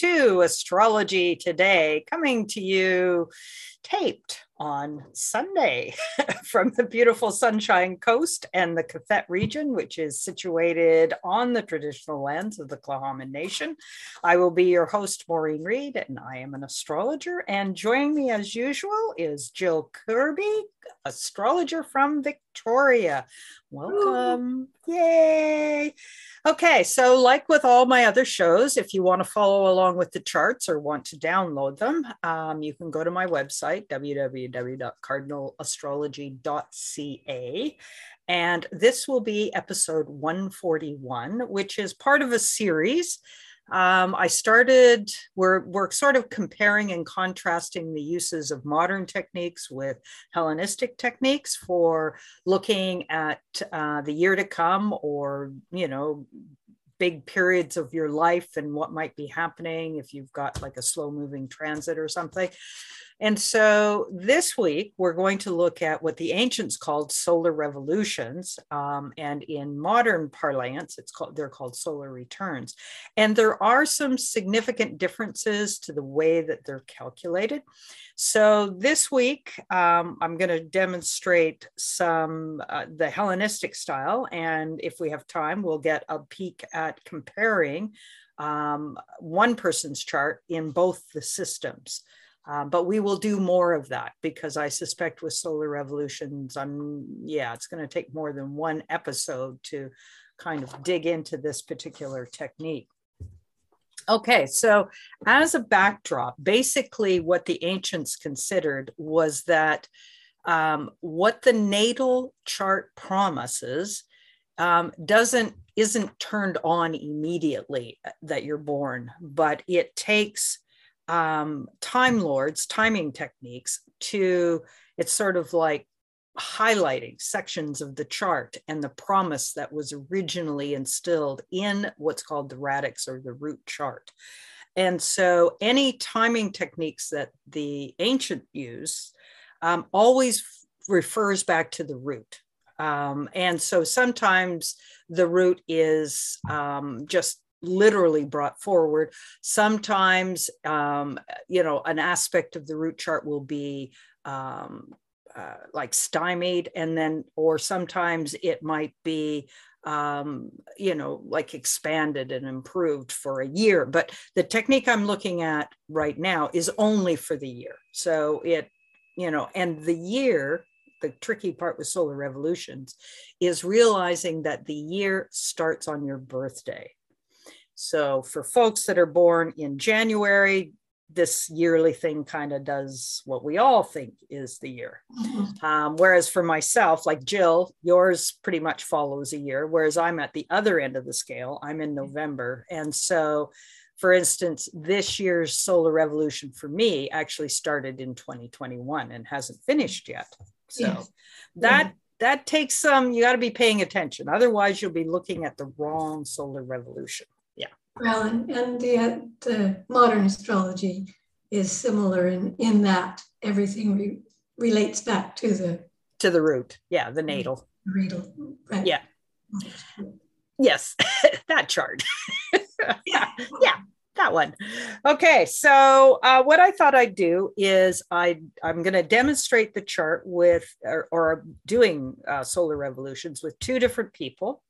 to Astrology Today, coming to you taped on Sunday from the beautiful Sunshine Coast and the Qathet region, which is situated on the traditional lands of the Tla'amin Nation. I will be your host, Maureen Reed, and I am an astrologer. And joining me as usual is Jill Kirby, astrologer from Victoria. Welcome. Ooh. Yay. Okay, so like with all my other shows, if you want to follow along with the charts or want to download them, um, you can go to my website, www.cardinalastrology.ca. And this will be episode 141, which is part of a series um, I started, we're, we're sort of comparing and contrasting the uses of modern techniques with Hellenistic techniques for looking at uh, the year to come or, you know, big periods of your life and what might be happening if you've got like a slow moving transit or something. And so this week, we're going to look at what the ancients called solar revolutions. Um, and in modern parlance, it's called, they're called solar returns. And there are some significant differences to the way that they're calculated. So this week, um, I'm going to demonstrate some, uh, the Hellenistic style. And if we have time, we'll get a peek at comparing um, one person's chart in both the systems. Um, but we will do more of that because I suspect with solar revolutions, I'm yeah, it's going to take more than one episode to kind of dig into this particular technique. Okay, so as a backdrop, basically what the ancients considered was that um, what the natal chart promises um, doesn't isn't turned on immediately that you're born, but it takes um, time lords timing techniques to it's sort of like highlighting sections of the chart and the promise that was originally instilled in what's called the radix or the root chart. And so any timing techniques that the ancient use um, always refers back to the root um, and so sometimes the root is um, just literally brought forward. Sometimes, um, you know, an aspect of the root chart will be um, uh, like stymied, and then, or sometimes it might be, um, you know, like expanded and improved for a year. But the technique I'm looking at right now is only for the year. So it, you know, and the year the tricky part with solar revolutions is realizing that the year starts on your birthday. So for folks that are born in January, this yearly thing kind of does what we all think is the year. Mm-hmm. Um, whereas for myself, like Jill, yours pretty much follows a year, whereas I'm at the other end of the scale. I'm in November. And so, for instance, this year's solar revolution for me actually started in 2021 and hasn't finished yet. So yes. that yeah. that takes some, you got to be paying attention. Otherwise, you'll be looking at the wrong solar revolution. Yeah. Well, and, and the, uh, the modern astrology is similar in, in that everything re- relates back to the to the root. Yeah, the natal. Natal, right. Yeah. Yes, that chart. yeah. yeah, that one. Okay, so uh, what I thought I'd do is I I'm going to demonstrate the chart with or, or doing uh, solar revolutions with two different people.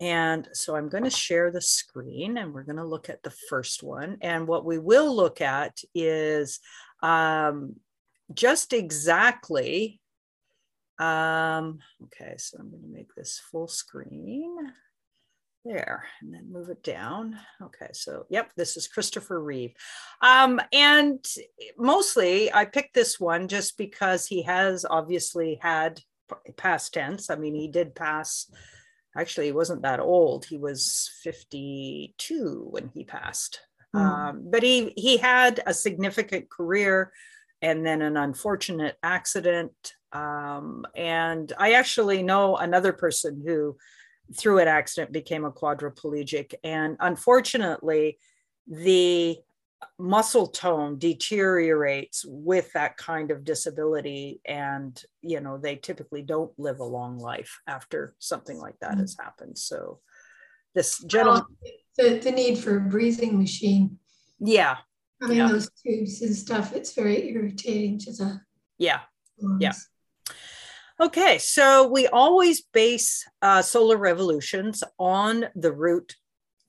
And so I'm going to share the screen and we're going to look at the first one. And what we will look at is um, just exactly, um, okay, so I'm going to make this full screen there and then move it down. Okay, so yep, this is Christopher Reeve. Um, and mostly I picked this one just because he has obviously had past tense. I mean, he did pass actually he wasn't that old he was 52 when he passed mm. um, but he he had a significant career and then an unfortunate accident um, and i actually know another person who through an accident became a quadriplegic and unfortunately the muscle tone deteriorates with that kind of disability and you know they typically don't live a long life after something like that mm-hmm. has happened so this gentleman the, the need for a breathing machine Yeah. Having Yeah. those tubes and stuff, it's very irritating to the Yeah. lungs. Yeah. Okay, so we always base uh, solar revolutions on the root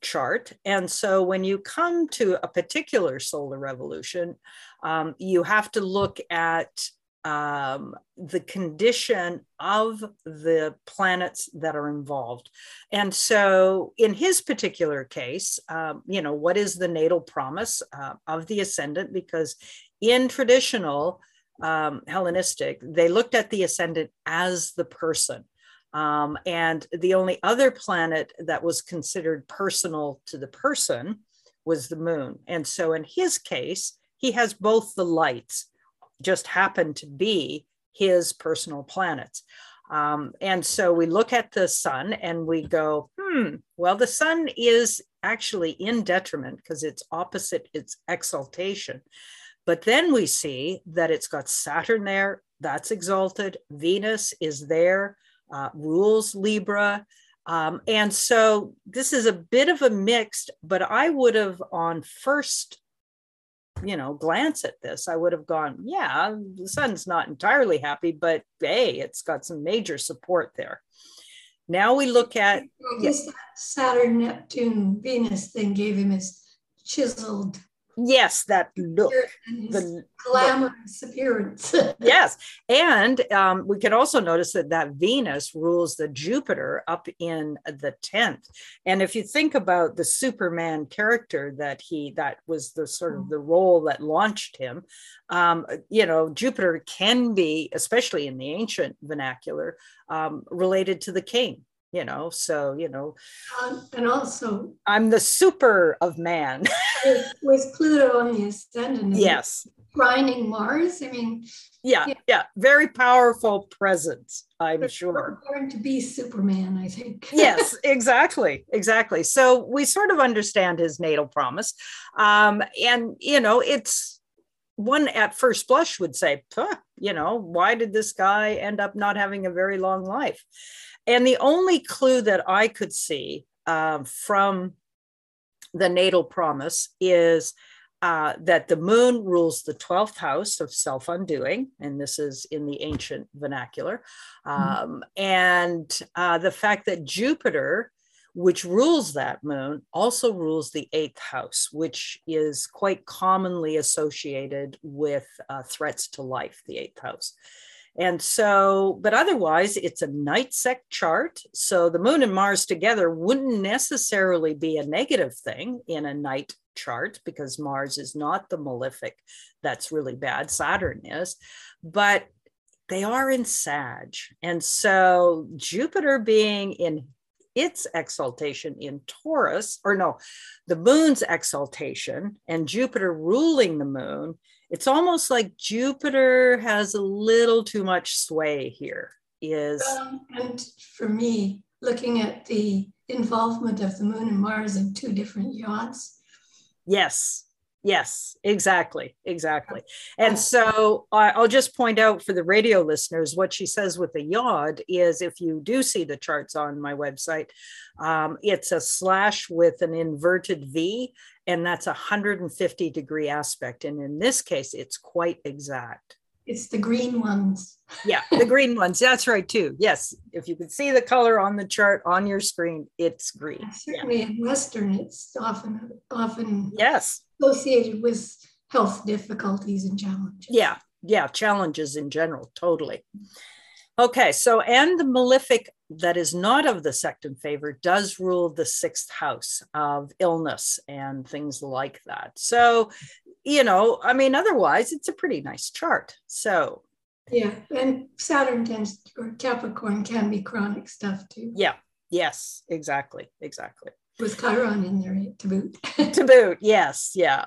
chart. And so when you come to a particular solar revolution, um, you have to look at um, the condition of the planets that are involved. And so in his particular case, um, you know, what is the natal promise uh, of the ascendant? Because in traditional, um, Hellenistic, they looked at the ascendant as the person. Um, and the only other planet that was considered personal to the person was the moon. And so in his case, he has both the lights, just happen to be his personal planets. Um, and so we look at the sun and we go, hmm, well, the sun is actually in detriment because it's opposite its exaltation. But then we see that it's got Saturn there, that's exalted. Venus is there, uh, rules Libra. Um, and so this is a bit of a mixed, but I would have on first, you know, glance at this, I would have gone, yeah, the sun's not entirely happy, but hey, it's got some major support there. Now we look at guess Saturn, Neptune, Venus thing gave him his chiseled yes, that look, the glamorous appearance. yes and um, we can also notice that that venus rules the jupiter up in the 10th and if you think about the superman character that he that was the sort of the role that launched him um, you know jupiter can be especially in the ancient vernacular um, related to the king you know so you know Um, and also i'm the super of man with, with Pluto on the ascendant, yes grinding Mars. I mean, yeah Yeah. yeah very powerful presence i'm sure born to be Superman. I think. yes exactly exactly so we sort of understand his natal promise um, and you know it's one at first blush would say you know why did this guy end up not having a very long life and the only clue that i could see um, from the natal promise is uh, that the moon rules the 12th house of self undoing, and this is in the ancient vernacular. Um, and uh, the fact that Jupiter, which rules that moon, also rules the eighth house, which is quite commonly associated with uh, threats to life, the eighth house. And so, but otherwise, it's a night sect chart. So the moon and Mars together wouldn't necessarily be a negative thing in a night chart because Mars is not the malefic that's really bad. Saturn is, but they are in Sag. And so Jupiter being in its exaltation in Taurus, or no, the moon's exaltation and Jupiter ruling the moon, it's almost like Jupiter has a little too much sway here. Is Um, and for me, looking at the involvement of the Moon and Mars in two different yods, Yes, yes, exactly, exactly. And so I'll just point out for the radio listeners what she says with the yod is if you do see the charts on my website, um, it's a slash with an inverted V, and that's a 150 degree aspect. And in this case, it's quite exact. It's the green ones. Yeah, the green ones. That's right, too. Yes, if you can see the color on the chart on your screen, it's green. Yeah. certainly in Western, it's often often Yes. associated with health difficulties and challenges. yeah yeah challenges in general totally okay so and the malefic that is not of the sect in favor does rule the sixth house of illness and things like that. So you know i mean otherwise it's a pretty nice chart. So Yeah, and Saturn tends, or Capricorn can be chronic stuff too, yeah yes exactly exactly. With Chiron in there to boot. to boot yes yeah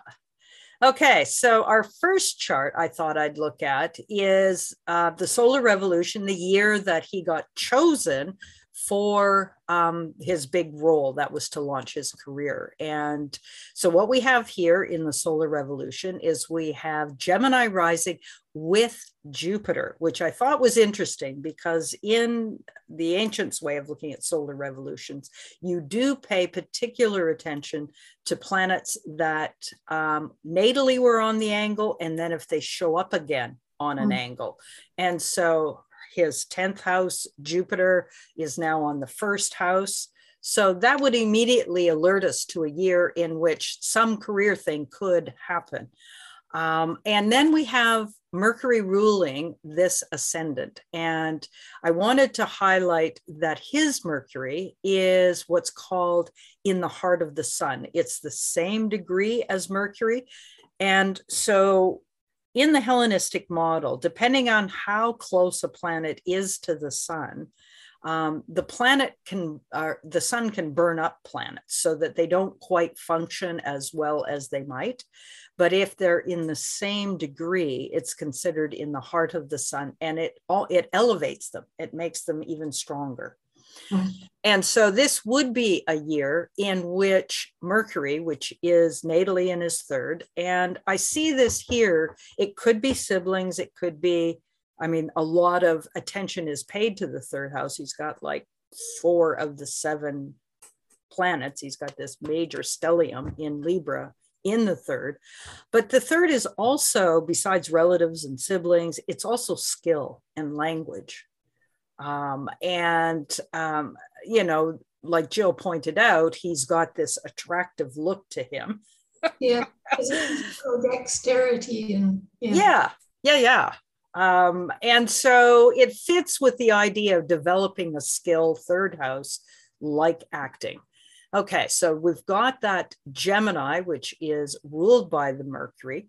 okay so our first chart i thought i'd look at is uh, the solar revolution the year that he got chosen for um, his big role that was to launch his career. And so, what we have here in the solar revolution is we have Gemini rising with Jupiter, which I thought was interesting because in the ancients' way of looking at solar revolutions, you do pay particular attention to planets that um, natally were on the angle, and then if they show up again on an mm. angle. And so his 10th house, Jupiter, is now on the first house. So that would immediately alert us to a year in which some career thing could happen. Um, and then we have Mercury ruling this ascendant. And I wanted to highlight that his Mercury is what's called in the heart of the sun. It's the same degree as Mercury. And so in the Hellenistic model, depending on how close a planet is to the sun, um, the planet can, uh, the sun can burn up planets so that they don't quite function as well as they might. But if they're in the same degree, it's considered in the heart of the sun, and it all it elevates them. It makes them even stronger. And so this would be a year in which Mercury, which is natally in his third, and I see this here, it could be siblings, it could be, I mean, a lot of attention is paid to the third house. He's got like four of the seven planets. He's got this major stellium in Libra in the third. But the third is also, besides relatives and siblings, it's also skill and language. Um, and, um, you know, like Jill pointed out, he's got this attractive look to him. yeah, dexterity and yeah, yeah, yeah. yeah. Um, and so it fits with the idea of developing a skill third house like acting. Okay, so we've got that Gemini, which is ruled by the Mercury.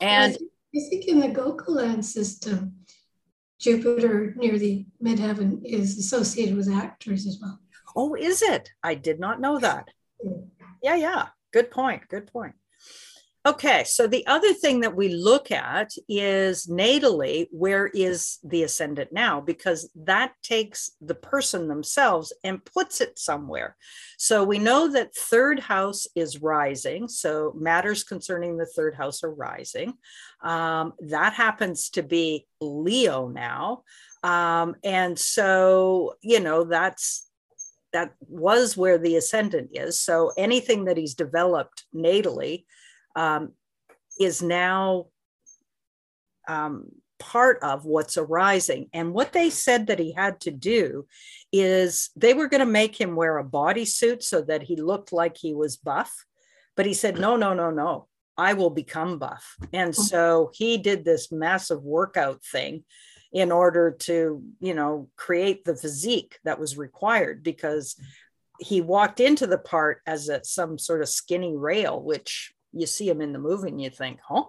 And I think in the Gauquelin system, Jupiter near the midheaven is associated with actors as well. Oh, is it? I did not know that. Yeah, yeah. Good point. Good point. Okay, so the other thing that we look at is natally, where is the ascendant now? Because that takes the person themselves and puts it somewhere. So we know that third house is rising. So matters concerning the third house are rising. Um, that happens to be Leo now. Um, and so, you know, that's that was where the ascendant is. So anything that he's developed natally um, is now um, part of what's arising. And what they said that he had to do is they were going to make him wear a bodysuit so that he looked like he was buff. But he said, no, no, no, no, I will become buff. And mm. so he did this massive workout thing in order to, you know, create the physique that was required because he walked into the part as a, some sort of skinny rail, which you see him in the movie and you think, huh?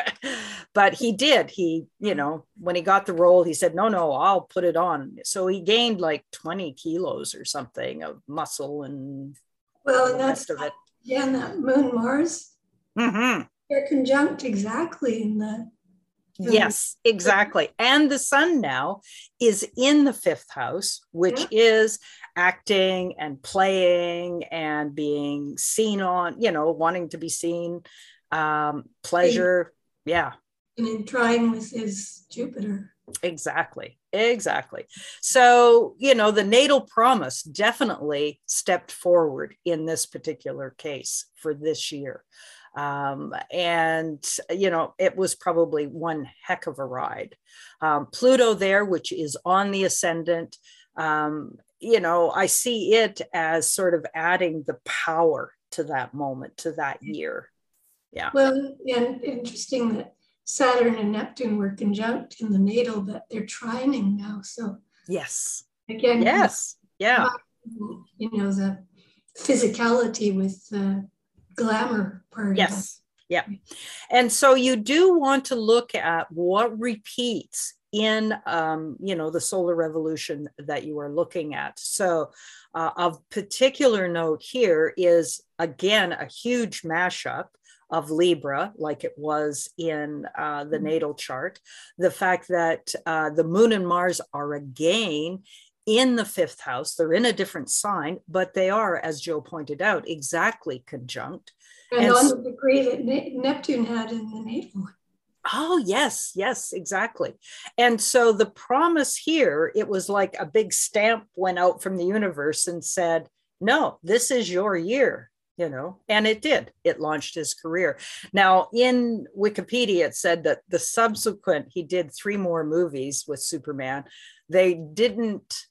but he did. He, you know, when he got the role, he said, no, no, I'll put it on. So he gained like 20 kilos or something of muscle and well, and that's of it. Yeah, and that moon Mars. Mm-hmm. They're conjunct exactly in the Yes, exactly. And the sun now is in the fifth house, which yeah. is acting and playing and being seen on, you know, wanting to be seen, um, pleasure. Yeah. And in trying with his Jupiter. Exactly. Exactly. So, you know, the natal promise definitely stepped forward in this particular case for this year. Um, and, you know, it was probably one heck of a ride. Um, Pluto there, which is on the ascendant, um, you know, I see it as sort of adding the power to that moment, to that year. Yeah. Well, and interesting that Saturn and Neptune were conjunct in the natal, but they're trining now. So, yes. Again, yes. Yeah. You know, the physicality with the glamour part. Yes. Yeah. And so you do want to look at what repeats in um, you know the solar revolution that you are looking at so uh, of particular note here is again a huge mashup of Libra, like it was in uh, the mm-hmm. natal chart. The fact that uh, the moon and Mars are again in the fifth house. They're in a different sign, but they are, as Joe pointed out, exactly conjunct. And, and on the degree that Neptune had in the natal one. Oh, yes, yes, exactly. And so the promise here, it was like a big stamp went out from the universe and said, no, this is your year, you know, and it did. It launched his career. Now, in Wikipedia, it said that the subsequent, he did three more movies with Superman. They didn't,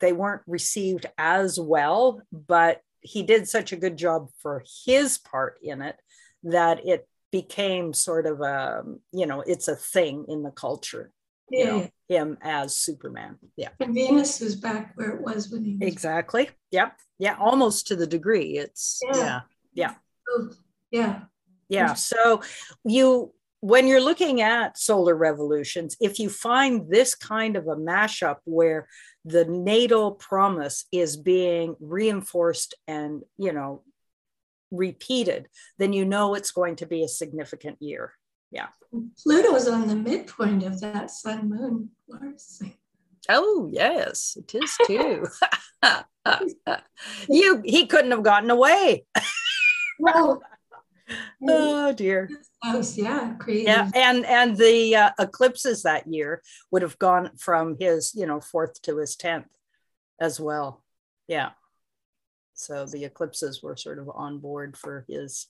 they weren't received as well, but he did such a good job for his part in it that it became sort of a you know it's a thing in the culture yeah. you know him as superman. Yeah. And venus is back where it was when he was exactly. Yep. Yeah almost to the degree. It's yeah. yeah. Yeah, oh, yeah. yeah. so you when you're looking at solar revolutions if you find this kind of a mashup where the natal promise is being reinforced and you know repeated, then you know it's going to be a significant year. Yeah. Pluto's on the midpoint of that sun moon Mars. Oh yes, it is too. you he couldn't have gotten away. well, oh dear. Yeah, crazy. Yeah, and and the uh, eclipses that year would have gone from his you know fourth to his tenth as well. Yeah. So the eclipses were sort of on board for his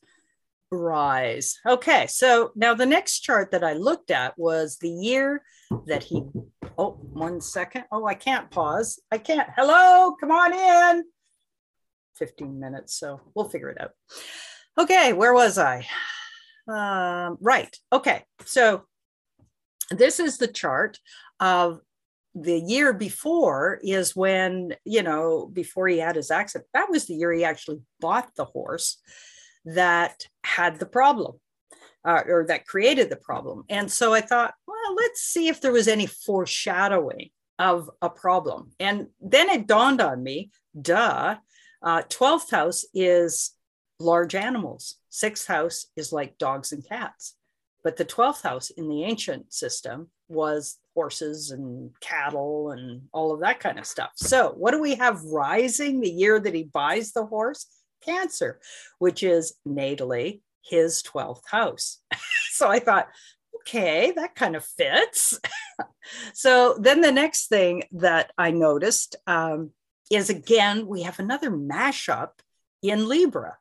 rise. Okay, so now the next chart that I looked at was the year that he, oh, one second. Oh, I can't pause. I can't. Hello, come on in. 15 minutes, so we'll figure it out. Okay, where was I? Um, right, okay, so this is the chart of the year before is when, you know, before he had his accident, that was the year he actually bought the horse that had the problem. Uh, or that created the problem. And so I thought, well, let's see if there was any foreshadowing of a problem. And then it dawned on me, duh, uh, 12th house is large animals. Sixth house is like dogs and cats. But the 12th house in the ancient system was horses and cattle and all of that kind of stuff. So, what do we have rising the year that he buys the horse? Cancer, which is natally his 12th house. so, I thought, okay, that kind of fits. so, then the next thing that I noticed um, is again, we have another mashup in Libra.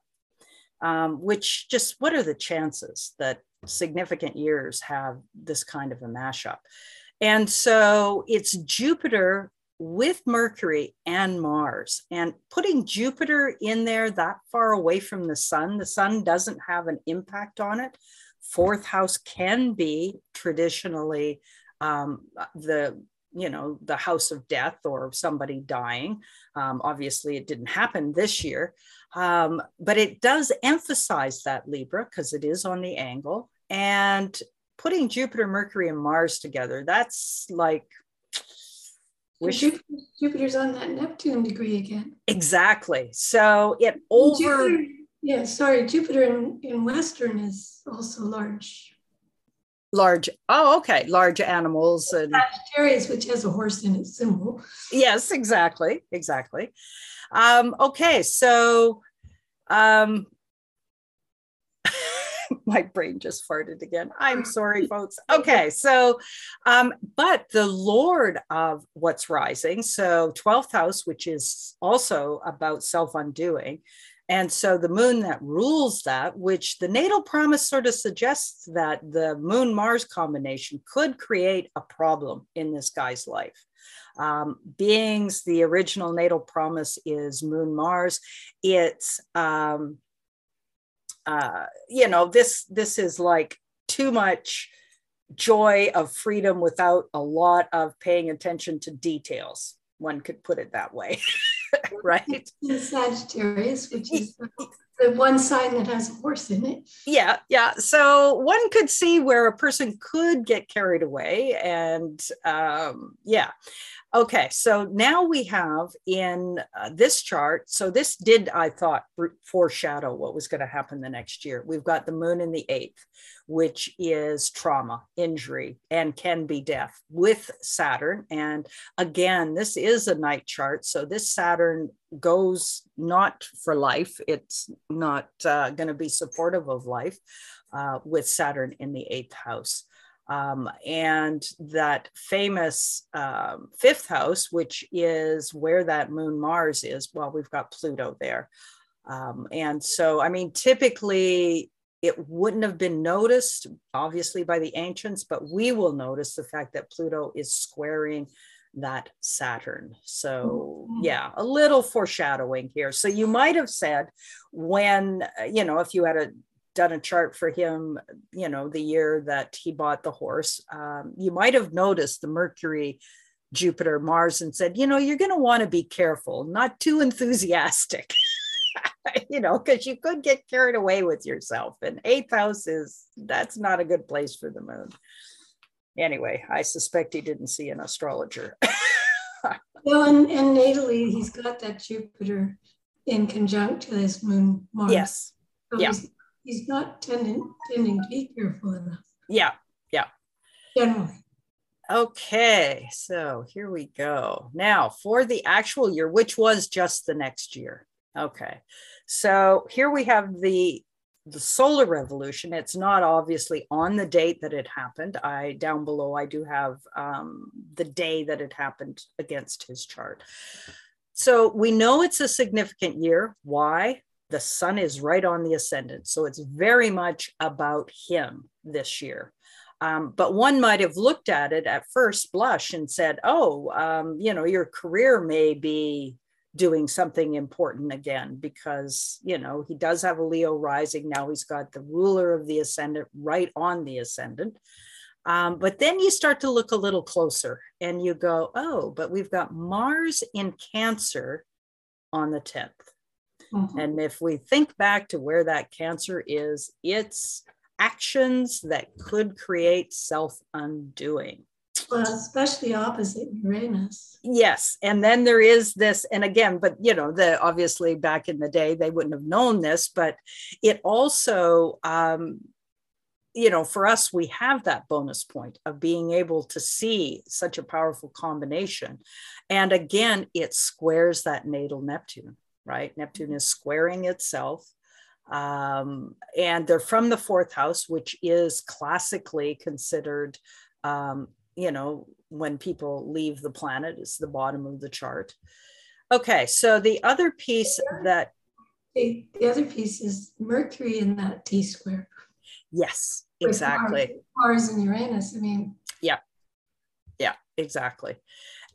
Um, which just what are the chances that significant years have this kind of a mashup? And so it's Jupiter with Mercury and Mars. And putting Jupiter in there that far away from the sun, the sun doesn't have an impact on it. Fourth house can be traditionally um, the you know the house of death or somebody dying um, obviously it didn't happen this year um, but it does emphasize that libra because it is on the angle and putting Jupiter, Mercury, and Mars together, that's like wish Jupiter, Jupiter's on that Neptune degree again. Exactly. So it over Jupiter, yeah, sorry, Jupiter in, in Western is also large. Large, oh, okay, large animals and Sagittarius, which has a horse in its symbol. Yes, exactly, exactly. Um, okay, so um my brain just farted again. I'm sorry, folks. Okay, so, um, but the Lord of what's rising, so 12th house, which is also about self undoing. And so the moon that rules that, which the natal promise sort of suggests that the moon Mars combination could create a problem in this guy's life. Um, beings, the original natal promise is moon Mars. It's um, uh, you know this this is like too much joy of freedom without a lot of paying attention to details one could put it that way right? Sagittarius which is the one sign that has a horse in it yeah yeah so one could see where a person could get carried away and um, yeah Okay, so now we have in uh, this chart, so this did, I thought, foreshadow what was going to happen the next year. We've got the moon in the eighth. Which is trauma, injury, and can be death with Saturn. And again, this is a night chart. So this Saturn goes not for life, it's not uh, going to be supportive of life uh, with Saturn in the eighth house. Um, and that famous um, fifth house, which is where that moon Mars is, well, we've got Pluto there. Um, and so, I mean, typically it wouldn't have been noticed, obviously, by the ancients, but we will notice the fact that Pluto is squaring that Saturn. So, mm-hmm. yeah, a little foreshadowing here. So, you might have said when, you know, if you had a done a chart for him, you know, the year that he bought the horse, um, you might have noticed the Mercury, Jupiter, Mars, and said, you know, you're going to want to be careful, not too enthusiastic. you know, because you could get carried away with yourself. And eighth house is that's not a good place for the moon. Anyway, I suspect he didn't see an astrologer. well, and, and natally, he's got that Jupiter in conjunct to this moon Mars. Yes. So yeah. He's, he's not tending, tending to be careful enough. Yeah. Yeah. Generally. Okay, so here we go. Now, for the actual year, which was just the next year. Okay. So here we have the the solar revolution. It's not obviously on the date that it happened. I down below I do have um, the day that it happened against his chart. So we know it's a significant year. Why? The sun is right on the ascendant. So it's very much about him this year. Um, but one might have looked at it at first blush and said, oh, um, you know, your career may be doing something important again because you know he does have a leo rising. Now he's got the ruler of the ascendant right on the ascendant. Um, but then you start to look a little closer and you go oh but we've got mars in cancer on the 10th mm-hmm. and if we think back to where that cancer is it's actions that could create self undoing well, especially opposite Uranus. Yes, and then there is this, and again, but you know, the obviously back in the day they wouldn't have known this, but it also, um, you know, for us we have that bonus point of being able to see such a powerful combination, and again, it squares that natal Neptune. Right, Neptune is squaring itself. Um, and they're from the fourth house, which is classically considered um, you know, when people leave the planet is the bottom of the chart. Okay, so the other piece that the, the other piece is Mercury in that T square. Yes, exactly. Mars, Mars and Uranus. I mean, yeah, yeah, exactly.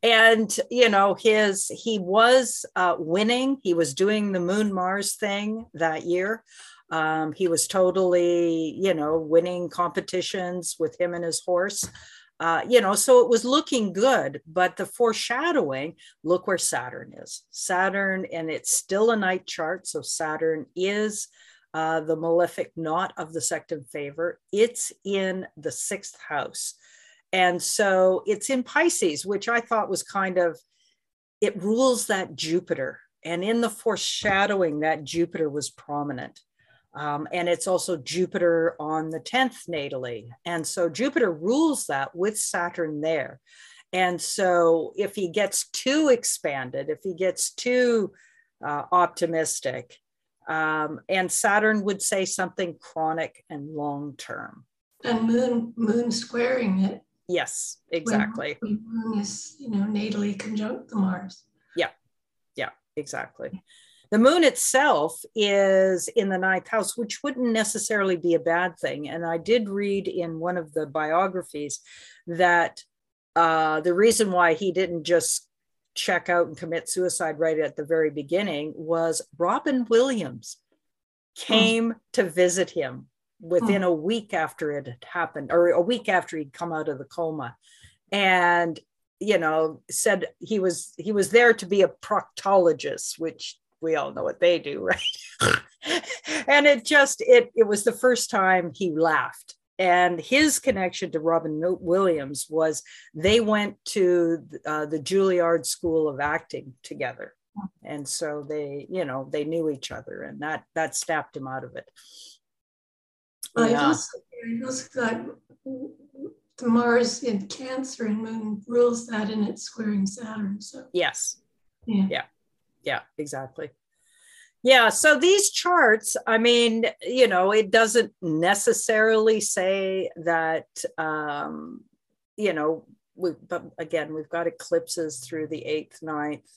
And you know, his he was uh, winning. He was doing the Moon Mars thing that year. Um, he was totally, you know, winning competitions with him and his horse. Uh, you know, so it was looking good, but the foreshadowing look where Saturn is. Saturn, and it's still a night chart. So Saturn is uh, the malefic not of the sect in favor. It's in the sixth house. And so it's in Pisces, which I thought was kind of, it rules that Jupiter. And in the foreshadowing, that Jupiter was prominent. Um, and it's also Jupiter on the 10th natally. And so Jupiter rules that with Saturn there. And so if he gets too expanded, if he gets too uh, optimistic, um, and Saturn would say something chronic and long term. And Moon Moon squaring it. Yes, exactly. When, moon is, you know, natally conjunct the Mars. Yeah, yeah, exactly. The moon itself is in the ninth house, which wouldn't necessarily be a bad thing. And I did read in one of the biographies that uh, the reason why he didn't just check out and commit suicide right at the very beginning was Robin Williams came to visit him within a week after it had happened, or a week after he'd come out of the coma. And you know said he was he was there to be a proctologist which we all know what they do, right? and it just it it was the first time he laughed. And his connection to Robin Williams was they went to uh, the Juilliard School of Acting together, and so they, you know, they knew each other, and that that snapped him out of it. Yeah. also You've also got Mars in Cancer and Moon rules that and it's squaring Saturn. So yes, yeah, yeah, yeah, exactly. Yeah, so these charts, I mean, you know, it doesn't necessarily say that, um, you know, we, but again, we've got eclipses through the eighth, ninth,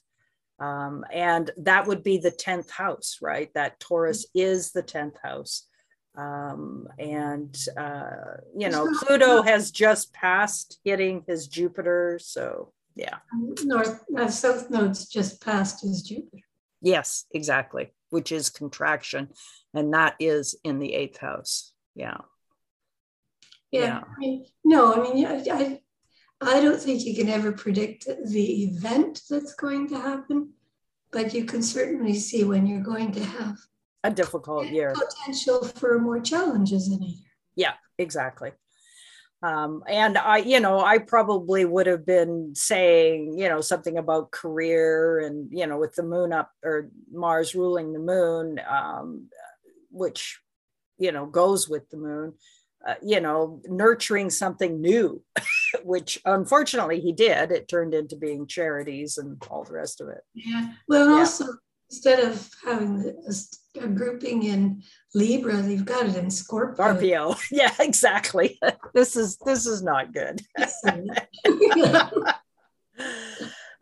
um, and that would be the 10th house, right? That Taurus is the 10th house. Um, and, uh, you know, Pluto has just passed hitting his Jupiter. So, yeah. North, uh, South Node's just passed his Jupiter. Yes, exactly, which is contraction. And that is in the eighth house. Yeah. Yeah. yeah. I mean, no, I mean, I, I, I don't think you can ever predict the event that's going to happen, but you can certainly see when you're going to have a difficult year. Potential for more challenges in a year. Yeah, exactly. Um, and I, you know, I probably would have been saying, you know, something about career and, you know, with the moon up or Mars ruling the moon, um, which, you know, goes with the moon, uh, you know, nurturing something new, which unfortunately he did. It turned into being charities and all the rest of it. Yeah. Well, yeah. also, instead of having a, a, grouping in Libra, they've got it in Scorpio. Scorpio. Yeah, exactly. This is this is not good.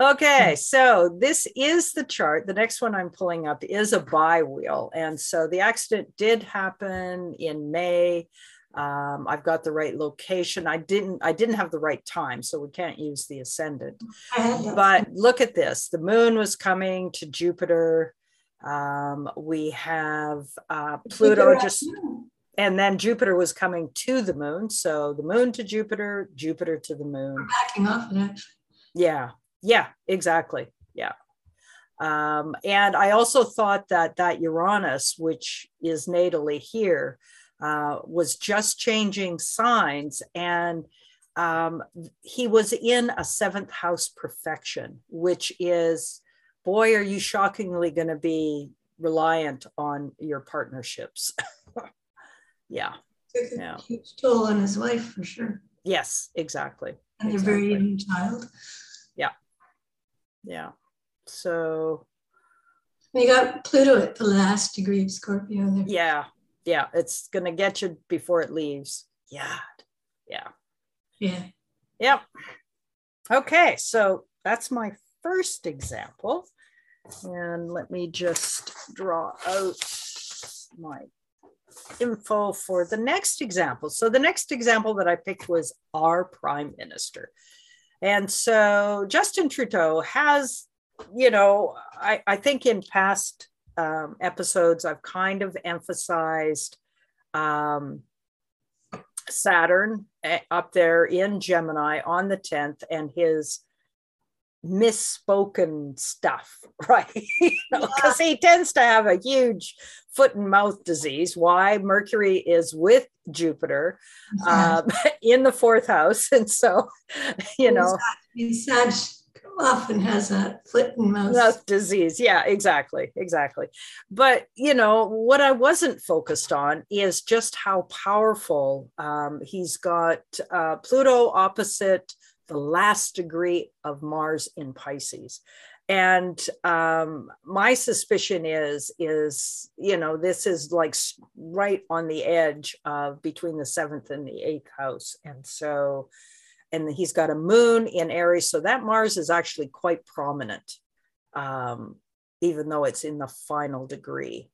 okay, so this is the chart. The next one I'm pulling up is a bi-wheel. And so the accident did happen in May um, I've got the right location. I didn't I didn't have the right time, so we can't use the ascendant. But look at this. The moon was coming to Jupiter. Um, we have uh, Pluto just and then Jupiter was coming to the moon. So the moon to Jupiter, Jupiter to the moon. Backing off. Yeah, yeah, exactly. Yeah. Um, and I also thought that that Uranus, which is natally here, uh, was just changing signs and um, he was in a seventh house perfection, which is, boy, are you shockingly going to be reliant on your partnerships. yeah. yeah. Huge toll on his wife for sure. Yes, exactly. And exactly. a very young child. Yeah. Yeah. So you got Pluto at the last degree of Scorpio there. Yeah, yeah, it's gonna get you before it leaves. Yeah, yeah, yeah, yep. Okay, so that's my first example, and let me just draw out my info for the next example. So the next example that I picked was our prime minister. And so Justin Trudeau has, you know, I, I think in past um, episodes, I've kind of emphasized um, Saturn eh, up there in Gemini on the 10th and his misspoken stuff, right? Because yeah. he tends to have a huge foot and mouth disease. Why? Mercury is with Jupiter um, in the fourth house. And so, you know, he's such often has that foot and mouth. mouth disease. Yeah, exactly, exactly. But you know what I wasn't focused on is just how powerful um, he's got. Uh, Pluto opposite the last degree of Mars in Pisces. And um, my suspicion is, is you know, this is like right on the edge of between the seventh and the eighth house, and so and he's got a moon in Aries. So that Mars is actually quite prominent, um, even though it's in the final degree.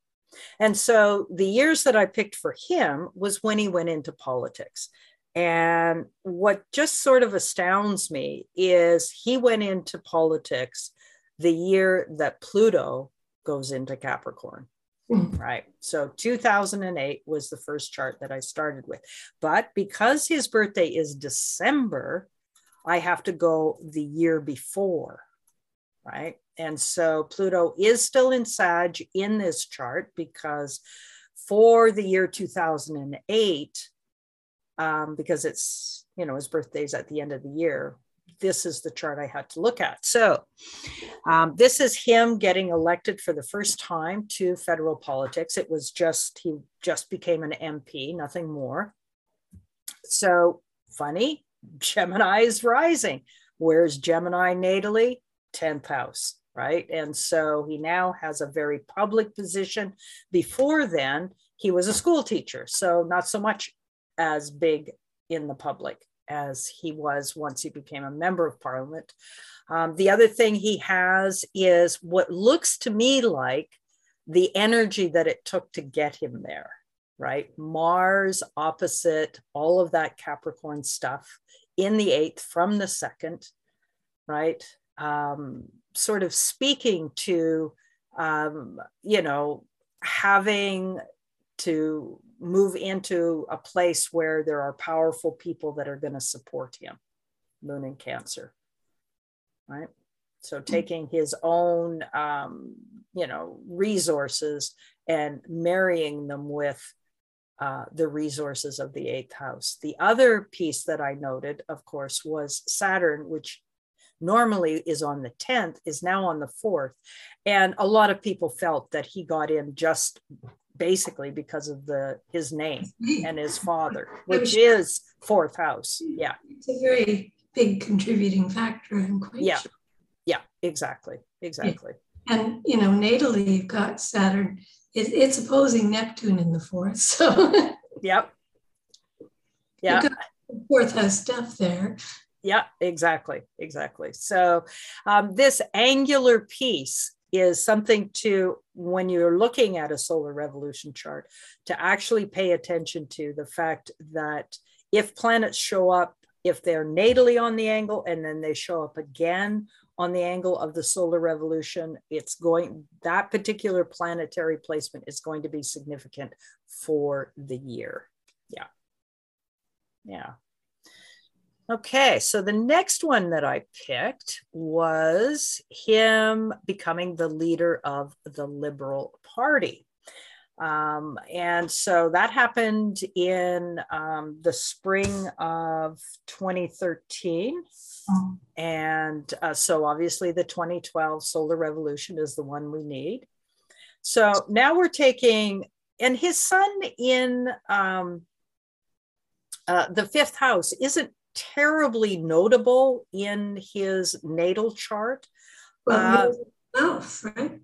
And so the years that I picked for him was when he went into politics. And what just sort of astounds me is he went into politics the year that Pluto goes into Capricorn. Mm. Right. So 2008 was the first chart that I started with. But because his birthday is December, I have to go the year before. Right. And so Pluto is still in Sag in this chart because for the year 2008, um, because it's, you know, his birthday's at the end of the year, this is the chart I had to look at. So um, this is him getting elected for the first time to federal politics. It was just, he just became an MP, nothing more. so funny, Gemini is rising. Where's Gemini natally? 10th house, right? And so he now has a very public position. Before then, he was a school teacher, so not so much as big in the public as he was once he became a member of parliament. Um, the other thing he has is what looks to me like the energy that it took to get him there, right? Mars opposite all of that Capricorn stuff in the eighth from the second, right? Um, sort of speaking to, um, you know, having to move into a place where there are powerful people that are going to support him, moon in Cancer, right? So taking his own, um, you know, resources and marrying them with uh, the resources of the eighth house. The other piece that I noted, of course, was Saturn, which normally is on the 10th, is now on the 4th. And a lot of people felt that he got in just basically because of the his name and his father, which is fourth house. Yeah. It's a very big contributing factor, I'm quite yeah. sure. Yeah, exactly. Exactly. And you know, natally you've got Saturn it, it's opposing Neptune in the fourth. So yep. Yeah. Fourth house stuff there. Yeah, exactly. Exactly. So um, this angular piece is something to when you're looking at a solar revolution chart to actually pay attention to the fact that if planets show up if they're natally on the angle and then they show up again on the angle of the solar revolution, it's going, that particular planetary placement is going to be significant for the year. Yeah. Yeah. Okay, so the next one that I picked was him becoming the leader of the Liberal Party. Um, and so that happened in um, the spring of 2013. Oh. And uh, so obviously the 2012 solar revolution is the one we need. So now we're taking, and his son in um, uh, the fifth house isn't terribly notable in his natal chart. Well, uh, right?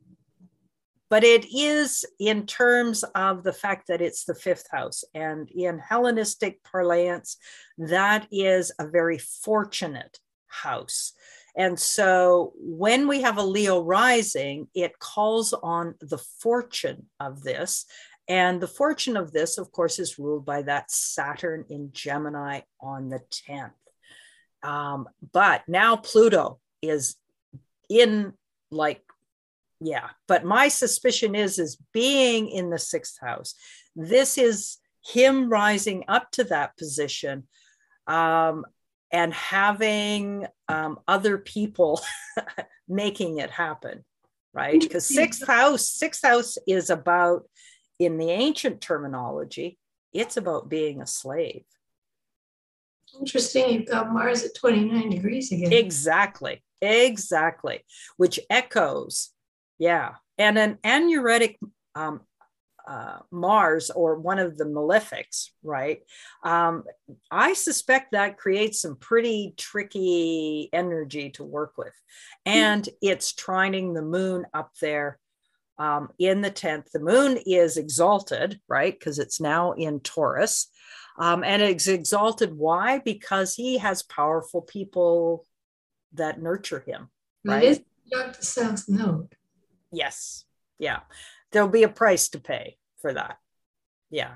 but it is in terms of the fact that it's the fifth house. And in Hellenistic parlance, that is a very fortunate house. And so when we have a Leo rising, it calls on the fortune of this. And the fortune of this, of course, is ruled by that Saturn in Gemini on the 10th. Um, but now Pluto is in like yeah but my suspicion is is being in the sixth house. This is him rising up to that position um, and having um, other people making it happen right? Because sixth house sixth house is about in the ancient terminology it's about being a slave interesting you've got mars at 29 degrees again exactly exactly which echoes yeah. And an anaretic um, uh, Mars or one of the malefics, right? Um, I suspect that creates some pretty tricky energy to work with. And it's trining the moon up there um, in the 10th. The moon is exalted, right? Because it's now in Taurus. Um, and it's exalted. Why? Because he has powerful people that nurture him. Right? It is the South Node. Yes. Yeah. There'll be a price to pay for that. Yeah.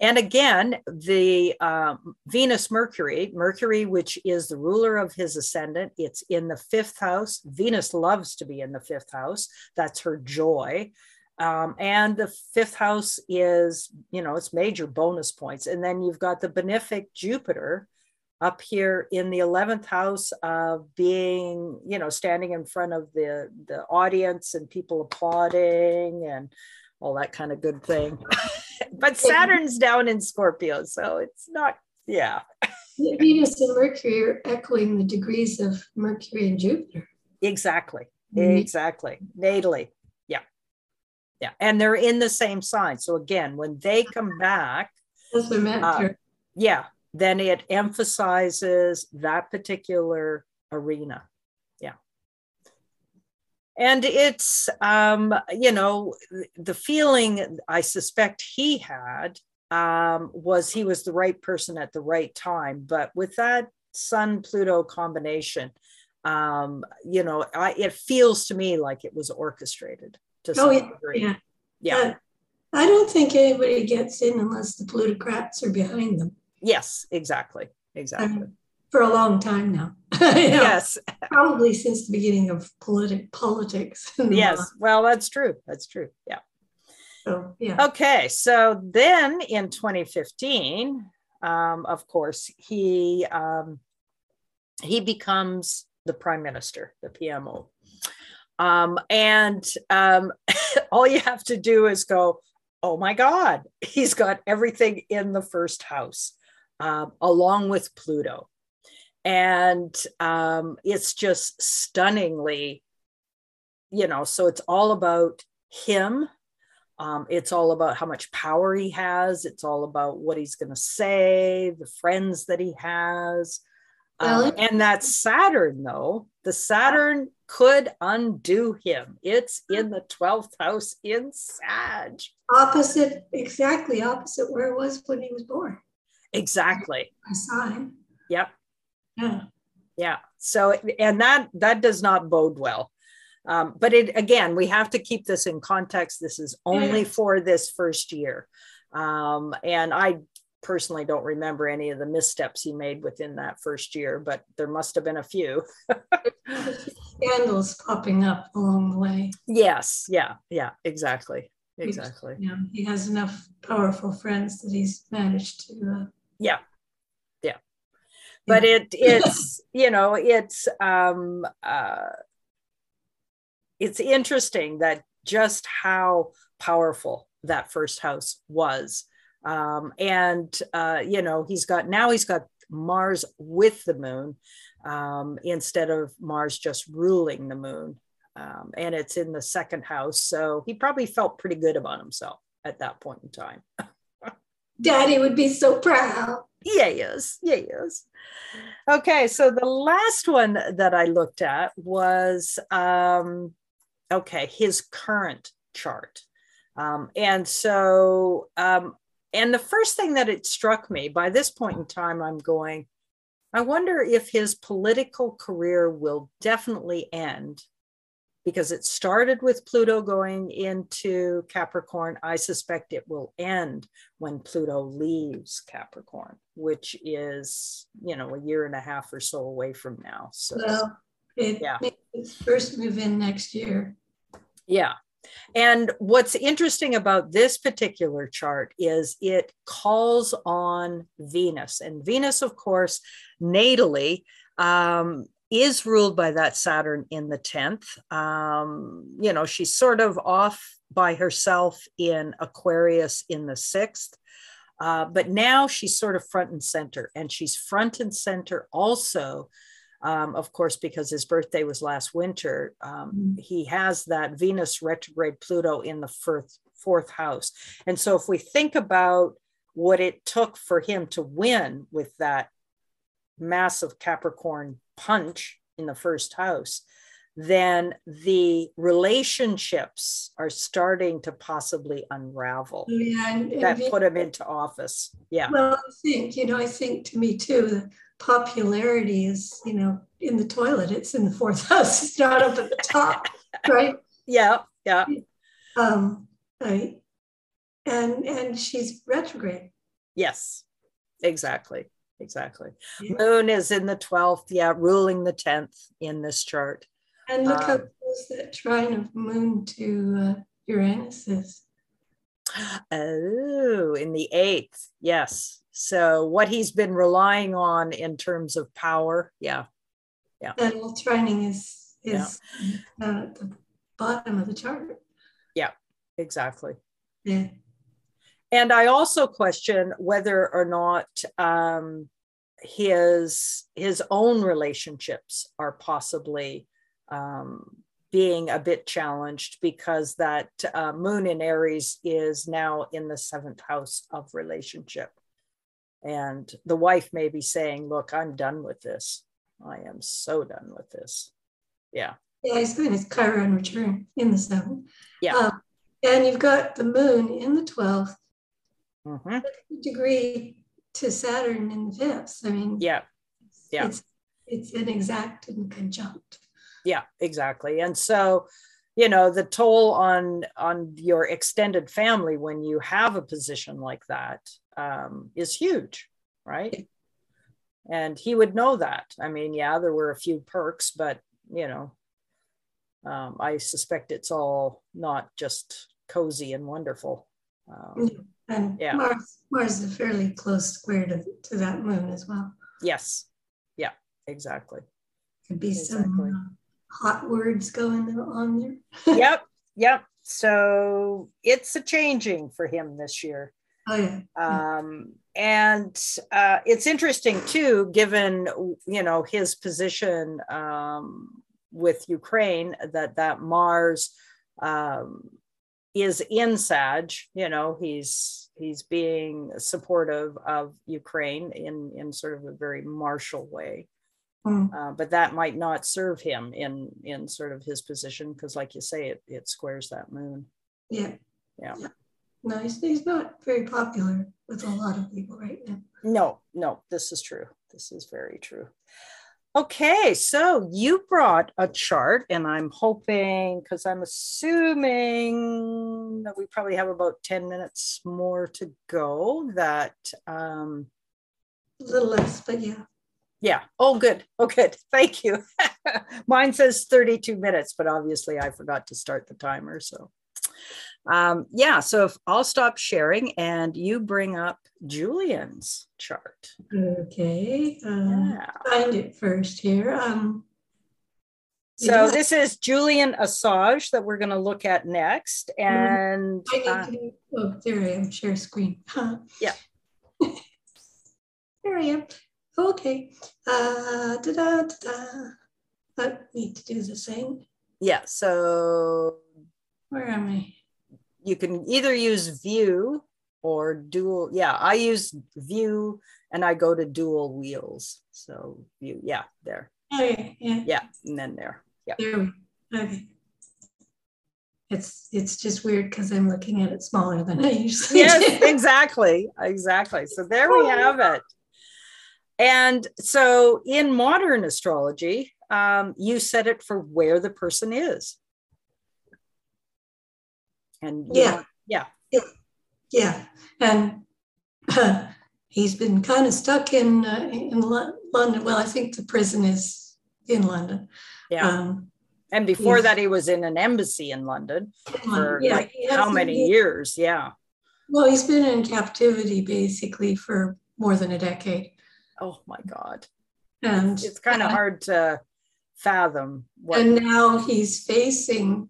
And again, the um, Venus Mercury, Mercury, which is the ruler of his ascendant, it's in the fifth house. Venus loves to be in the fifth house. That's her joy. Um, and the fifth house is, you know, it's major bonus points. And then you've got the benefic Jupiter, up here in the 11th house of being you know standing in front of the the audience and people applauding and all that kind of good thing but saturn's down in scorpio so it's not yeah venus and mercury are echoing the degrees of mercury and jupiter exactly mm-hmm. exactly natally yeah yeah and they're in the same sign so again when they come back That's what meant. Uh, yeah, then it emphasizes that particular arena. Yeah. And it's, um, you know, the feeling I suspect he had um, was he was the right person at the right time. But with that Sun Pluto combination, um, you know, I, it feels to me like it was orchestrated to oh, some degree. Yeah. Yeah. Uh, I don't think anybody gets in unless the plutocrats are behind them. Yes, exactly. Exactly. Um, for a long time now. yes. Probably since the beginning of politi- politics. yes. Law. Well, that's true. That's true. Yeah. So, yeah. Okay. So then in 2015, um, of course, he um, he becomes the prime minister, the PMO. Um, and um, all you have to do is go, oh my God, he's got everything in the first house, um, along with Pluto. And um, it's just stunningly, you know, so it's all about him. Um, it's all about how much power he has. It's all about what he's going to say, the friends that he has. Um, and that Saturn, though, the Saturn could undo him. It's in the 12th house in Sag. Opposite, exactly opposite where it was when he was born. Exactly. A sign. Yep. Yeah. Yeah. So, and that that does not bode well. Um, but it again, we have to keep this in context. This is only for this first year. Um, and I personally don't remember any of the missteps he made within that first year, but there must have been a few. Scandals popping up along the way. Yes, yeah, yeah, exactly, exactly. Yeah, he has enough powerful friends that he's managed to. Uh, yeah, but it it's you know it's um uh it's interesting that just how powerful that first house was. Um, and uh, you know he's got now he's got mars with the moon um, instead of mars just ruling the moon. Um, and it's in the second house so he probably felt pretty good about himself at that point in time daddy would be so proud. Yeah yes yeah yes okay so the last one that i looked at was um okay his current chart. Um, and so um, and the first thing that it struck me by this point in time, I'm going, I wonder if his political career will definitely end because it started with Pluto going into Capricorn. I suspect it will end when Pluto leaves Capricorn, which is, you know, a year and a half or so away from now. So, well, it yeah. its first move in next year. Yeah. And what's interesting about this particular chart is it calls on Venus. And Venus, of course, natally, um, is ruled by that Saturn in the 10th. Um, you know, she's sort of off by herself in Aquarius in the 6th. Uh, but now she's sort of front and center, and she's front and center also um, of course, because his birthday was last winter, um, mm-hmm. he has that Venus retrograde Pluto in the fourth, fourth house. And so, if we think about what it took for him to win with that massive Capricorn punch in the first house, then the relationships are starting to possibly unravel oh, yeah, and, that put him into office. Yeah. Well, I think, you know, I think to me too, popularity is, you know, in the toilet. It's in the fourth house. It's not up at the top, right? Yeah, yeah. Um, right. And and she's retrograde. Yes, exactly. Exactly. Yeah. Moon is in the 12th, yeah, ruling the 10th in this chart. And look um, how close that trine of moon to uh, Uranus is. Oh, in the eighth, yes. So what he's been relying on in terms of power, yeah, yeah. That little trining is is yeah. uh, at the bottom of the chart. Yeah, exactly. Yeah. And I also question whether or not um, his his own relationships are possibly um, being a bit challenged because that uh, moon in Aries is now in the seventh house of relationship. And the wife may be saying, Look, I'm done with this. I am so done with this. Yeah. Yeah, he's doing his Chiron return in the seventh. Yeah. Um, and you've got the moon in the 12th, mm-hmm. degree to Saturn in the fifth. I mean, yeah. Yeah. It's, it's an exact and conjunct yeah exactly and so you know the toll on on your extended family when you have a position like that um, is huge right and he would know that i mean yeah there were a few perks but you know um, i suspect it's all not just cozy and wonderful um, and yeah mars mars is a fairly close square to, to that moon as well yes yeah exactly could be exactly. some hot words going on there. yep, yep. So it's a changing for him this year. Oh yeah. Um, and uh, it's interesting too, given you know his position um, with Ukraine, that that Mars um, is in Sag. You know, he's he's being supportive of Ukraine in in sort of a very martial way. Mm. Uh, but that might not serve him in in sort of his position because, like you say, it it squares that moon. Yeah. Yeah. yeah. No, he's, he's not very popular with a lot of people right now. No, no, this is true. This is very true. Okay, so you brought a chart, and I'm hoping because I'm assuming that we probably have about 10 minutes more to go. That um, a little less, but yeah. Yeah. Oh, good. Oh, good. Thank you. Mine says 32 minutes, but obviously I forgot to start the timer. So, um, yeah. So if I'll stop sharing and you bring up Julian's chart. Okay. Um, yeah. Find it first here. Um, so yeah. this is Julian Assange that we're going to look at next. Mm-hmm. And uh, to, oh, there I am. Share screen. yeah. there I am. Okay. Uh, da, da, da. I need to do the same. Yeah. So where am I? You can either use view or dual. Yeah, I use view and I go to dual wheels. So view. Yeah, there. Okay. Yeah. Yeah, and then there. Yeah. There. Okay. It's it's just weird because I'm looking at it smaller than I usually. Yes, exactly, exactly. So there we have it. And so in modern astrology, um, you set it for where the person is. And yeah, yeah, yeah, yeah. And uh, he's been kind of stuck in uh, in London. Well, I think the prison is in London. Yeah. Um, and before that, he was in an embassy in London for yeah, like how many years? Yeah. Well, he's been in captivity basically for more than a decade oh my god and it's kind of hard to fathom what and now he's facing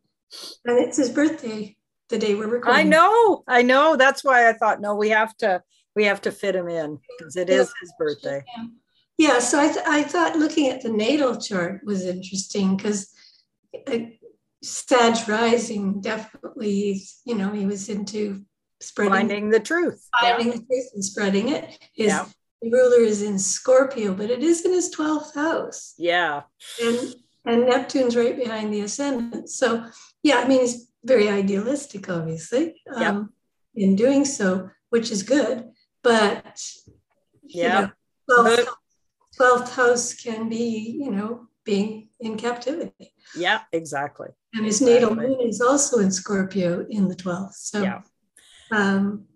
and it's his birthday the day we're recording i know i know that's why i thought no we have to we have to fit him in because it is his birthday yeah so I, th- I thought looking at the natal chart was interesting because uh, Sag rising definitely you know he was into spreading finding the truth finding yeah. the truth and spreading it his yeah ruler is in Scorpio, but it is in his 12th house. Yeah. And and Neptune's right behind the ascendant. So yeah, I mean he's very idealistic, obviously, um, in doing so, which is good. But yeah, know, 12th, 12th house can be, you know, being in captivity. Yeah, exactly. And his exactly. natal moon is also in Scorpio in the 12th. So yeah. um,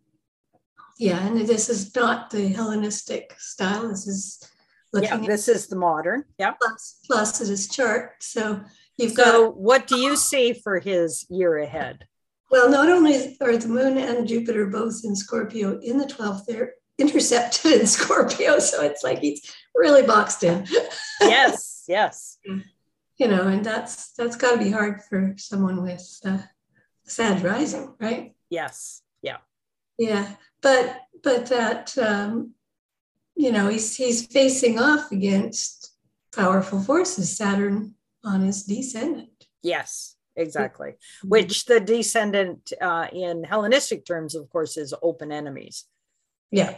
yeah, and this is not the Hellenistic style. This is looking. Yeah, this is the modern. Yeah. Plus, Placidus chart. So you've so got. what do you see for his year ahead? Well, not only are the Moon and Jupiter both in Scorpio in the 12th, they're intercepted in Scorpio. So it's like he's really boxed in. yes, yes. You know, and that's that's got to be hard for someone with uh, Sag rising, right? Yes. Yeah. Yeah but but that um, you know he's he's facing off against powerful forces, Saturn on his descendant. Yes, exactly. Mm-hmm. Which the descendant uh, in Hellenistic terms, of course, is open enemies. Yeah,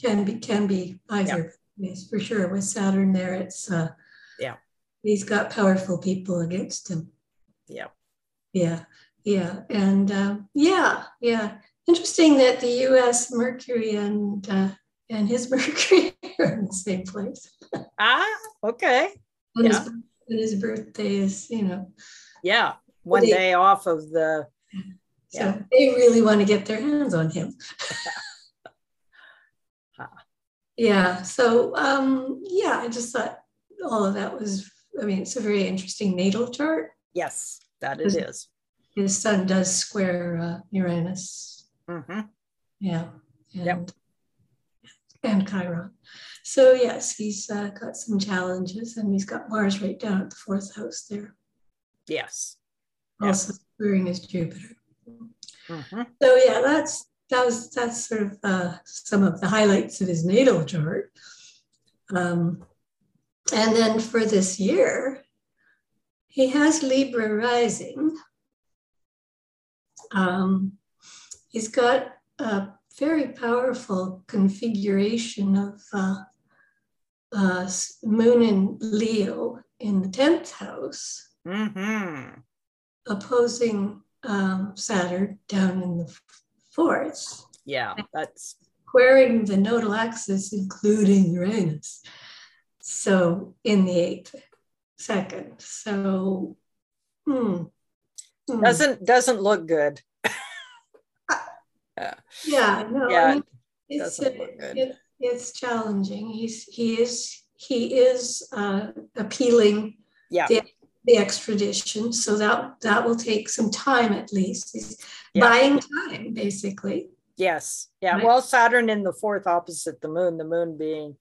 can be can be either. Yeah. Yes, for sure. With Saturn there, it's uh, yeah, he's got powerful people against him. Yeah, yeah, yeah, and uh, yeah, yeah. Interesting that the U.S. Mercury and uh, and his Mercury are in the same place. ah, okay. And, yeah. His, and his birthday is, you know. Yeah, one they, day off of the. So yeah. they really want to get their hands on him. yeah. So um, yeah, I just thought all of that was. I mean, it's a very interesting natal chart. Yes, that it is. His sun does square uh, Uranus. Mm-hmm. Yeah. And, yep. And Chiron. So yes, he's uh, got some challenges, and he's got Mars right down at the fourth house there. Yes. Also squaring his Jupiter. Mm-hmm. So yeah, that's that was that's sort of uh, some of the highlights of his natal chart. Um, and then for this year, he has Libra rising. Um, he's got a very powerful configuration of uh, uh, Moon and Leo in the 10th house, mm-hmm. opposing um, Saturn down in the fourth. Yeah, that's squaring the nodal axis, including Uranus. So in the eighth second. So hmm, hmm. doesn't doesn't look good. Yeah. Yeah, no, yeah, I mean, it's, good. It, it's challenging. He's he is he is uh, appealing yeah. the, the extradition, so that that will take some time at least. He's yeah. buying time, basically. Yes. Yeah. Right? Well, Saturn in the fourth opposite the moon, the moon being,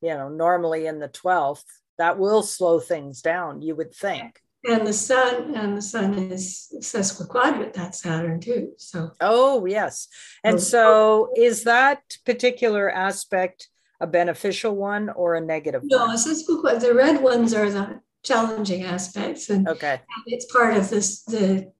you know, normally in the 12th, that will slow things down, you would think and the sun and the sun is sesquiquadrate that saturn too so. Oh yes. And oh. so is that particular aspect a beneficial one or a negative no one? sesquiquadrate the red ones are the challenging aspects and okay. it's part of this the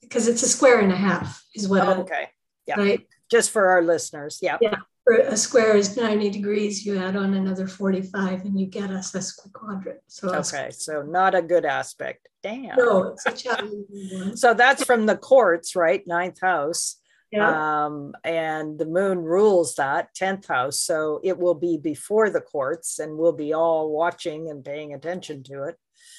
because it's a square and a half is what oh, okay. Yeah. Right? Just for our listeners. Yeah. Yeah a square is 90 degrees, you add on another 45 and you get us a sesquiquadrate. So okay, so not a good aspect. Damn. No, it's a challenging one. so that's from the courts, right? Ninth house. Yeah. Um, and the moon rules that 10th house. So it will be before the courts and we'll be all watching and paying attention to it.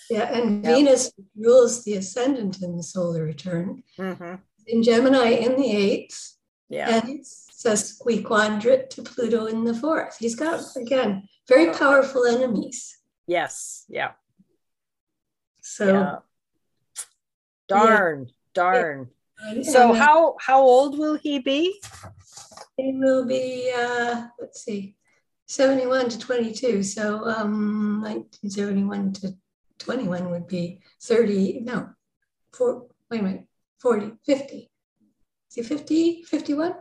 Yeah, and yep. Venus rules the ascendant in the solar return. Mm-hmm. In Gemini in the eighth. Yeah. And it's sesquiquadrate to Pluto in the fourth. He's got, again, very powerful enemies. Yes. Yeah. So, yeah. darn, yeah. darn. And, so, and, how how old will he be? He will be, uh, let's see, 71 to 22. So, um, 1971 to 21 would be 30, no, four, wait a minute, 40, 50. Is he 50, 51?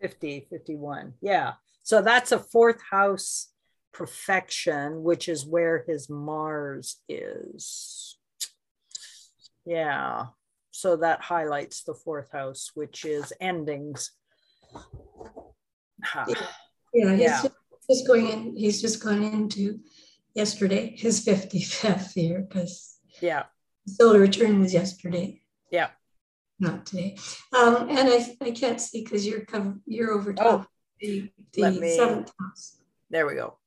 50, 51. Yeah. So that's a fourth house perfection, which is where his Mars is. Yeah. So that highlights the fourth house, which is endings. Yeah, yeah, he's yeah. Just, going in, he's just gone into yesterday, his 55th year, because yeah, solar return was yesterday. Yeah not today. Um, and I, I can't see because you're cover, you're over top oh, the, the me, seventh house. There we go.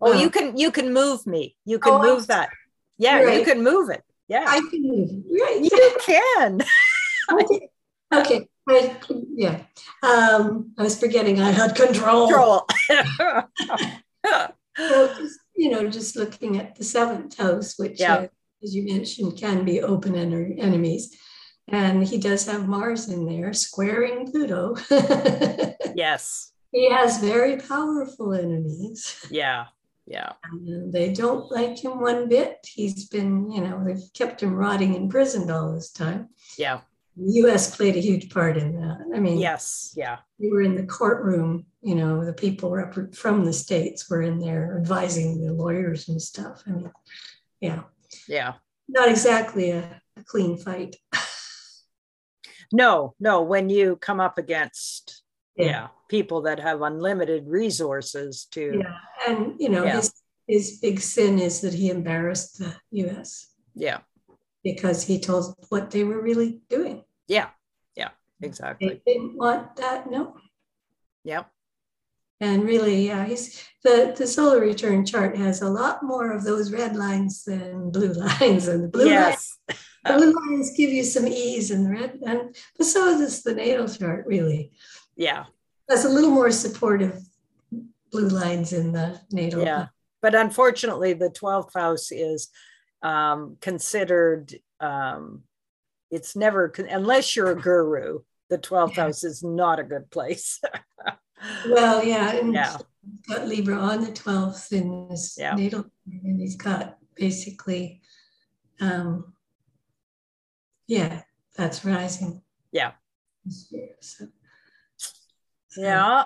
Oh, you can you can move me. You can oh, move that. Yeah, right. you can move it. Yeah, I can move. Right. You can. okay. okay. I, yeah. Um, I was forgetting I had control. Control. so just, you know, just looking at the seventh house, which, yeah. uh, as you mentioned, can be open en- enemies. And he does have Mars in there, squaring Pluto. yes. He has very powerful enemies. Yeah. Yeah. And they don't like him one bit. He's been, you know, they've kept him rotting in prison all this time. Yeah. The US played a huge part in that. I mean, yes. Yeah. We were in the courtroom, you know, the people from the States were in there advising the lawyers and stuff. I mean, yeah. Yeah not exactly a, a clean fight. no, no. When you come up against yeah. yeah. people that have unlimited resources to yeah, and you know yeah. his his big sin is that he embarrassed the U.S. Yeah, because he told what they were really doing. Yeah, yeah, exactly. They didn't want that. No. Yep. And really, yeah, he's the, the solar return chart has a lot more of those red lines than blue lines. And the blue yes. lines, the blue lines give you some ease and the red, and but so does the natal chart, really. Yeah. That's a little more supportive blue lines in the natal. Yeah. But unfortunately, the 12th house is um, considered, um, it's never, unless you're a guru, the 12th yeah. house is not a good place. Well, yeah, and yeah. got Libra on the 12th in his yeah. natal, and he's got basically, um, yeah, that's rising. Yeah. So, yeah.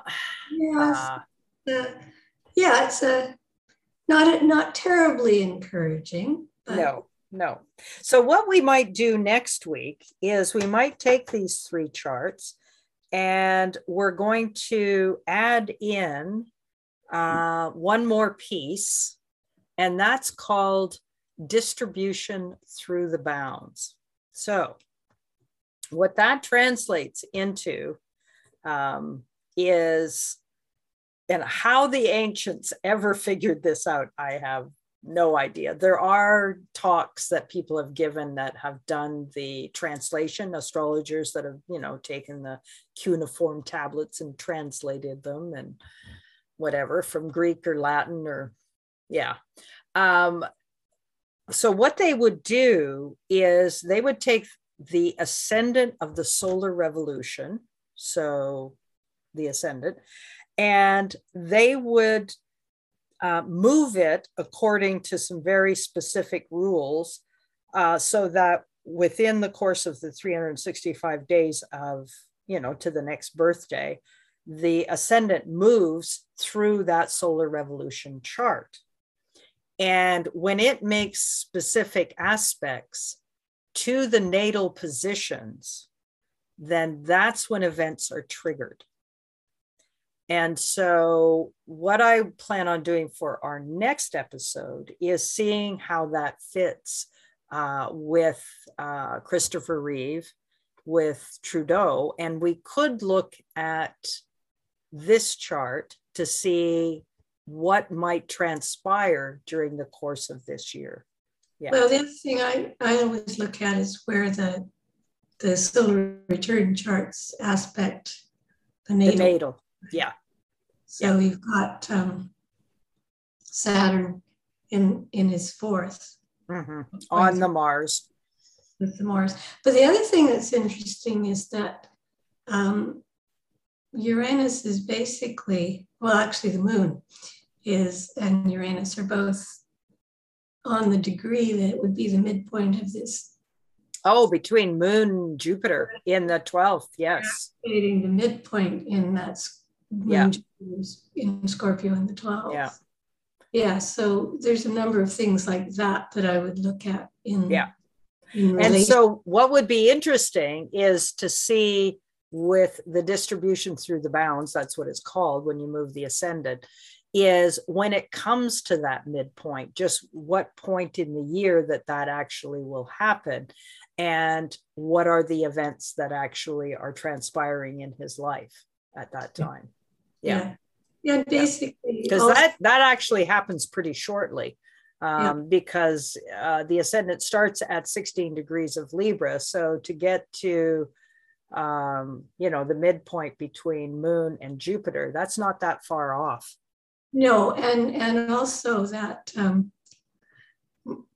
Yeah. Uh, uh, yeah, it's a not not terribly encouraging. no, no. So what we might do next week is we might take these three charts and we're going to add in uh, one more piece, and that's called distribution through the bounds. So, what that translates into um, is, and how the ancients ever figured this out, I have no idea. There are talks that people have given that have done the translation, astrologers that have, you know, taken the cuneiform tablets and translated them and whatever from Greek or Latin or, yeah. Um, so, what they would do is they would take the ascendant of the solar revolution, so the ascendant, and they would uh, move it according to some very specific rules uh, so that within the course of the 365 days of, you know, to the next birthday, the ascendant moves through that solar revolution chart. And when it makes specific aspects to the natal positions, then that's when events are triggered. And so, what I plan on doing for our next episode is seeing how that fits uh, with uh, Christopher Reeve, with Trudeau. And we could look at this chart to see what might transpire during the course of this year. Yeah. Well, the other thing I, I always look at is where the the solar return charts aspect the natal. The natal yeah. So yeah. we've got um, Saturn in in his 4th mm-hmm. on the Mars. With the Mars. But the other thing that's interesting is that um, Uranus is basically, well, actually, the moon is and Uranus are both on the degree that it would be the midpoint of this Oh, between Moon and Jupiter in the 12th, yes. Creating the midpoint in that yeah. in Scorpio in the 12th. Yeah. Yeah. So there's a number of things like that that I would look at in. Yeah. In and so what would be interesting is to see with the distribution through the bounds, that's what it's called when you move the ascendant, is when it comes to that midpoint, just what point in the year that that actually will happen and what are the events that actually are transpiring in his life at that time. Yeah. Yeah, basically because that that actually happens pretty shortly um, yeah. because uh, the ascendant starts at 16 degrees of libra. So to get to um, you know the midpoint between moon and jupiter that's not that far off no and and also that um,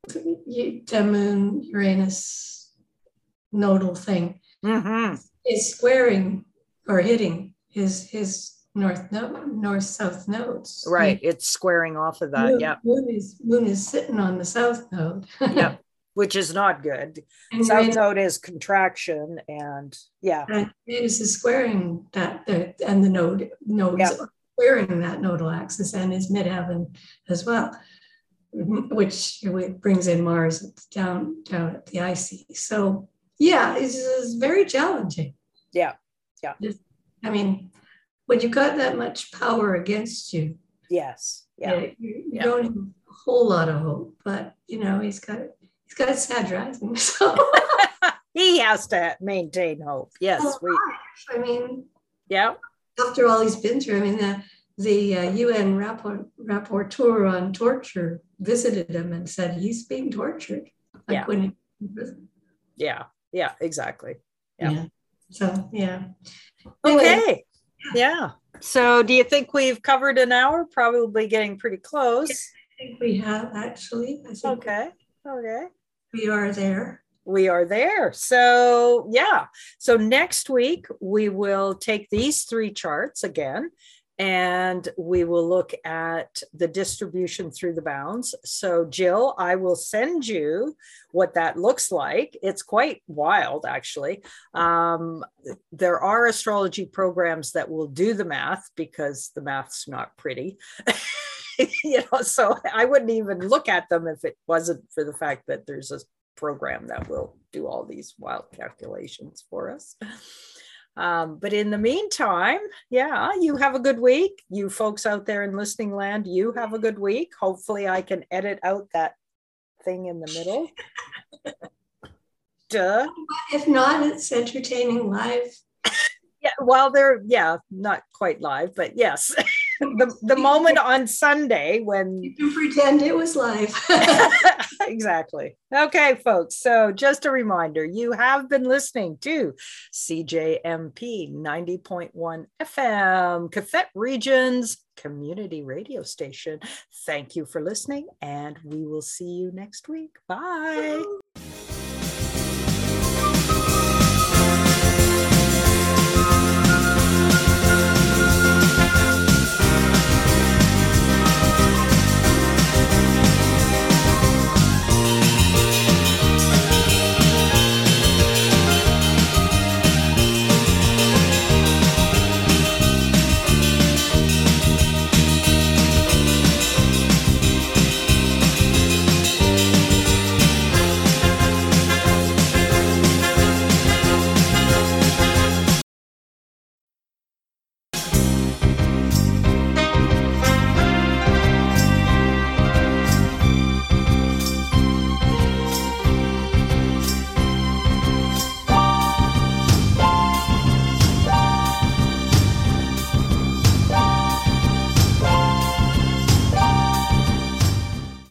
the moon uranus nodal thing mm-hmm. is squaring or hitting his his north node, north south nodes. Right, it's squaring off of that. Moon, yeah, moon is moon is sitting on the south node. yeah, which is not good. And south Uranus, node is contraction, and yeah, and Uranus is squaring that, the, and the node nodes yeah. squaring that nodal axis and is midheaven as well. which brings in Mars down down at the IC. So yeah, it's, it's very challenging. Yeah, yeah. I mean, when you've got that much power against you, yes, yeah, you, you yeah. don't have a whole lot of hope. But you know, he's got he's got Sag rising, so he has to maintain hope. Yes, oh, we. I mean, yeah. After all he's been through, I mean, the the uh, UN rapport, rapporteur on torture visited him and said he's being tortured. Like yeah. When yeah. Yeah. Exactly. Yeah. yeah. So yeah. Anyway. Okay. Yeah. So do you think we've covered an hour? Probably getting pretty close. I think we have actually. okay. Okay. We are there we are there. So, yeah. So, next week, we will take these three charts again and we will look at the distribution through the bounds. So, Jill, I will send you what that looks like. It's quite wild, actually. Um, there are astrology programs that will do the math because the math's not pretty. you know, so I wouldn't even look at them if it wasn't for the fact that there's a program that will do all these wild calculations for us. Um, but in the meantime, yeah, you have a good week. You folks out there in listening land, you have a good week. Hopefully, I can edit out that thing in the middle. Duh. If not, it's entertaining live. Yeah, well, they're yeah, not quite live, but yes. The, the moment on Sunday when you can pretend it was live. exactly. Okay, folks. So just a reminder, you have been listening to CJMP 90.1 FM, qathet Region's community radio station. Thank you for listening, and we will see you next week. Bye.